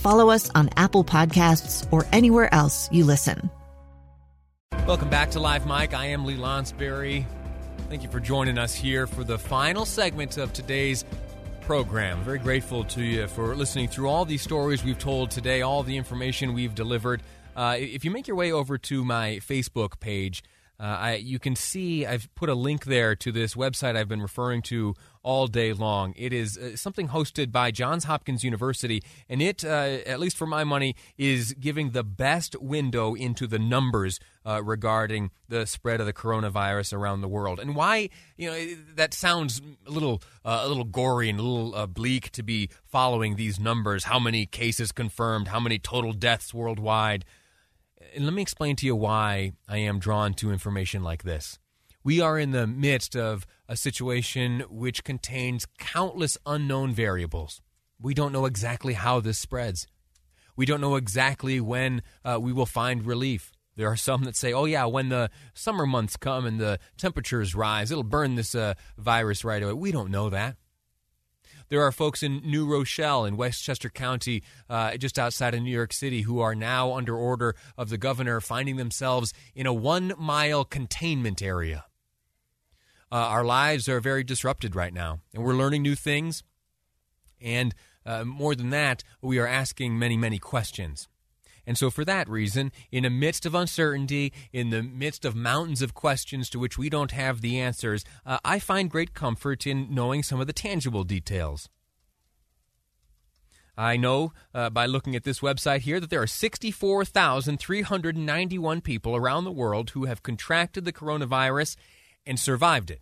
follow us on Apple Podcasts, or anywhere else you listen. Welcome back to Live Mic. I am Lee Lonsberry. Thank you for joining us here for the final segment of today's program. Very grateful to you for listening through all these stories we've told today, all the information we've delivered. Uh, if you make your way over to my Facebook page, uh, I, you can see I've put a link there to this website I've been referring to all day long. It is uh, something hosted by Johns Hopkins University, and it, uh, at least for my money, is giving the best window into the numbers uh, regarding the spread of the coronavirus around the world. And why, you know, that sounds a little, uh, a little gory and a little uh, bleak to be following these numbers. How many cases confirmed? How many total deaths worldwide? And let me explain to you why I am drawn to information like this. We are in the midst of a situation which contains countless unknown variables. We don't know exactly how this spreads. We don't know exactly when uh, we will find relief. There are some that say, oh, yeah, when the summer months come and the temperatures rise, it'll burn this uh, virus right away. We don't know that. There are folks in New Rochelle in Westchester County, uh, just outside of New York City, who are now under order of the governor, finding themselves in a one mile containment area. Uh, our lives are very disrupted right now, and we're learning new things. And uh, more than that, we are asking many, many questions. And so, for that reason, in the midst of uncertainty, in the midst of mountains of questions to which we don't have the answers, uh, I find great comfort in knowing some of the tangible details. I know uh, by looking at this website here that there are 64,391 people around the world who have contracted the coronavirus and survived it.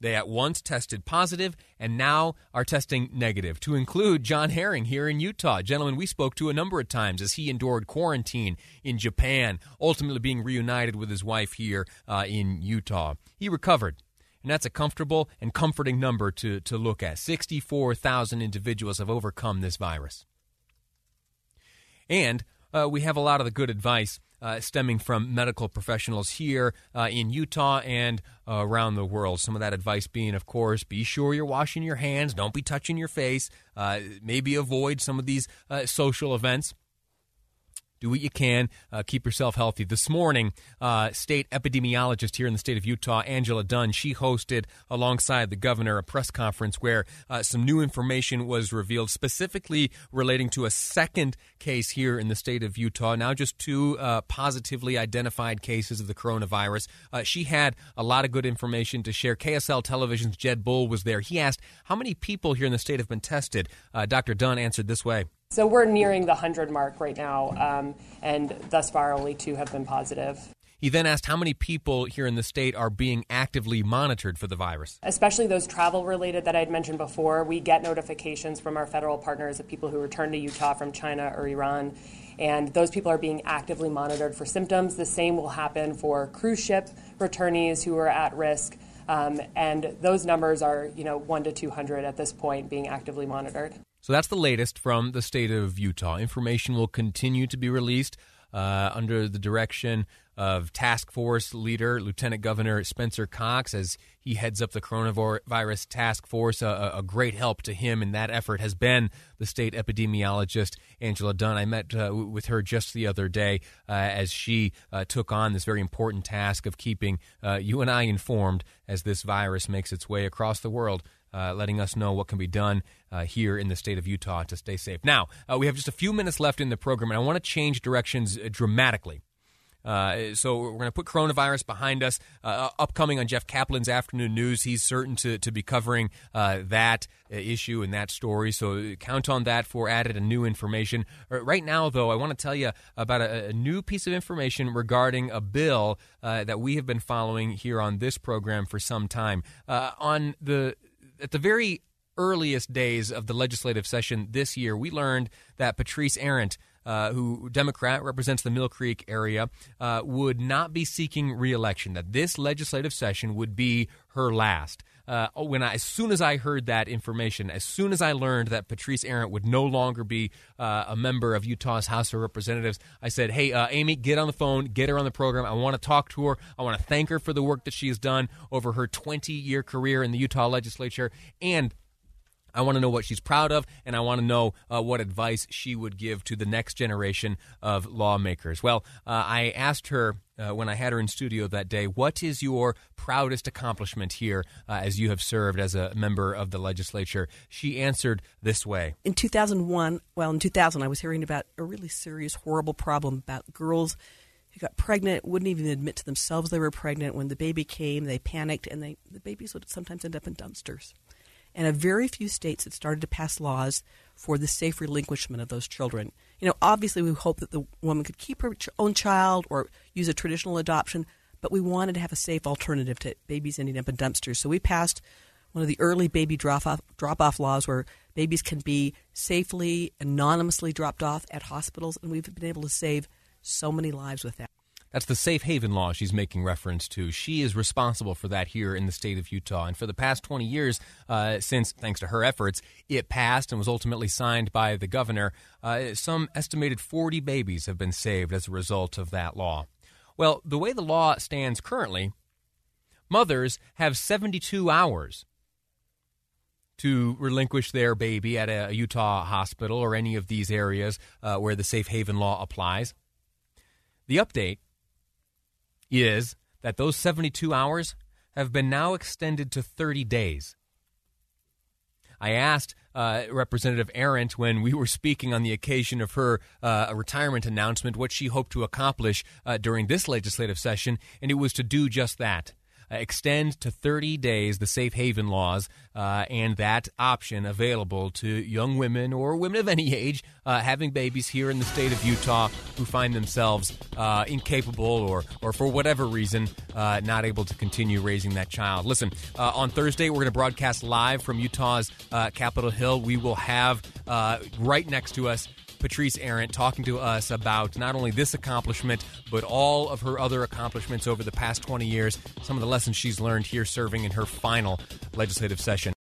They at once tested positive and now are testing negative, to include John Herring here in Utah. Gentlemen, we spoke to a number of times as he endured quarantine in Japan, ultimately being reunited with his wife here uh, in Utah. He recovered. And that's a comfortable and comforting number to, to look at. 64,000 individuals have overcome this virus. And uh, we have a lot of the good advice uh, stemming from medical professionals here uh, in Utah and uh, around the world. Some of that advice being, of course, be sure you're washing your hands, don't be touching your face, uh, maybe avoid some of these uh, social events do what you can, uh, keep yourself healthy. This morning, uh, state epidemiologist here in the state of Utah, Angela Dunn, she hosted alongside the governor a press conference where uh, some new information was revealed, specifically relating to a second case here in the state of Utah. Now, just two uh, positively identified cases of the coronavirus. Uh, she had a lot of good information to share. KSL Television's Jed Boal was there. He asked, How many people here in the state have been tested? Uh, Dr. Dunn answered this way. So we're nearing the 100 mark right now, um, and thus far only two have been positive. He then asked how many people here in the state are being actively monitored for the virus. Especially those travel related that I'd mentioned before. We get notifications from our federal partners of people who return to Utah from China or Iran, and those people are being actively monitored for symptoms. The same will happen for cruise ship returnees who are at risk. Um, and those numbers are, you know, one to 200 at this point being actively monitored. So that's the latest from the state of Utah. Information will continue to be released uh, under the direction of task force leader Lieutenant Governor Spencer Cox as he heads up the coronavirus task force. A, a, great help to him in that effort has been the state epidemiologist Angela Dunn. I met uh, with her just the other day uh, as she uh, took on this very important task of keeping uh, you and I informed as this virus makes its way across the world uh, letting us know what can be done uh, here in the state of Utah to stay safe. Now, uh, we have just a few minutes left in the program, and I want to change directions uh, dramatically. Uh, so we're going to put coronavirus behind us. Uh, upcoming on Jeff Caplan's afternoon news, he's certain to, to be covering uh, that issue and that story. So count on that for added and new information. Uh, right now, though, I want to tell you about a, a, new piece of information regarding a bill uh, that we have been following here on this program for some time. Uh, on the at the very earliest days of the legislative session this year, we learned that Patrice Arent uh, who Democrat represents the Millcreek area, uh, would not be seeking reelection. That this legislative session would be her last. Uh, when I, as soon as I heard that information, as soon as I learned that Patrice Arent would no longer be uh, a member of Utah's House of Representatives, I said, "Hey, uh, Amy, get on the phone, get her on the program. I want to talk to her. I want to thank her for the work that she has done over her 20-year career in the Utah legislature, and I want to know what she's proud of, and I want to know uh, what advice she would give to the next generation of lawmakers. Well, uh, I asked her uh, when I had her in studio that day, what is your proudest accomplishment here uh, as you have served as a member of the legislature? She answered this way. In 2001, well, in 2000, I was hearing about a really serious, horrible problem about girls who got pregnant, wouldn't even admit to themselves they were pregnant. When the baby came, they panicked, and they, the babies would sometimes end up in dumpsters and a very few states had started to pass laws for the safe relinquishment of those children. You know, obviously, we hope that the woman could keep her own child or use a traditional adoption, but we wanted to have a safe alternative to babies ending up in dumpsters. So we passed one of the early baby drop off laws where babies can be safely, anonymously dropped off at hospitals, and we've been able to save so many lives with that. That's the safe haven law she's making reference to. She is responsible for that here in the state of Utah. And for the past 20 years, uh, since, thanks to her efforts, it passed and was ultimately signed by the governor, uh, some estimated 40 babies have been saved as a result of that law. Well, the way the law stands currently, mothers have 72 hours to relinquish their baby at a Utah hospital or any of these areas uh, where the safe haven law applies. The update is that those 72 hours have been now extended to 30 days. I asked uh, Representative Arent when we were speaking on the occasion of her uh, retirement announcement what she hoped to accomplish uh, during this legislative session, and it was to do just that extend to 30 days the safe haven laws uh, and that option available to young women or women of any age uh, having babies here in the state of Utah who find themselves uh, incapable or, or for whatever reason uh, not able to continue raising that child. Listen, uh, on Thursday, we're going to broadcast live from Utah's Capitol Hill. We will have right next to us Patrice Arent talking to us about not only this accomplishment, but all of her other accomplishments over the past 20 years, some of the lessons she's learned here serving in her final legislative session.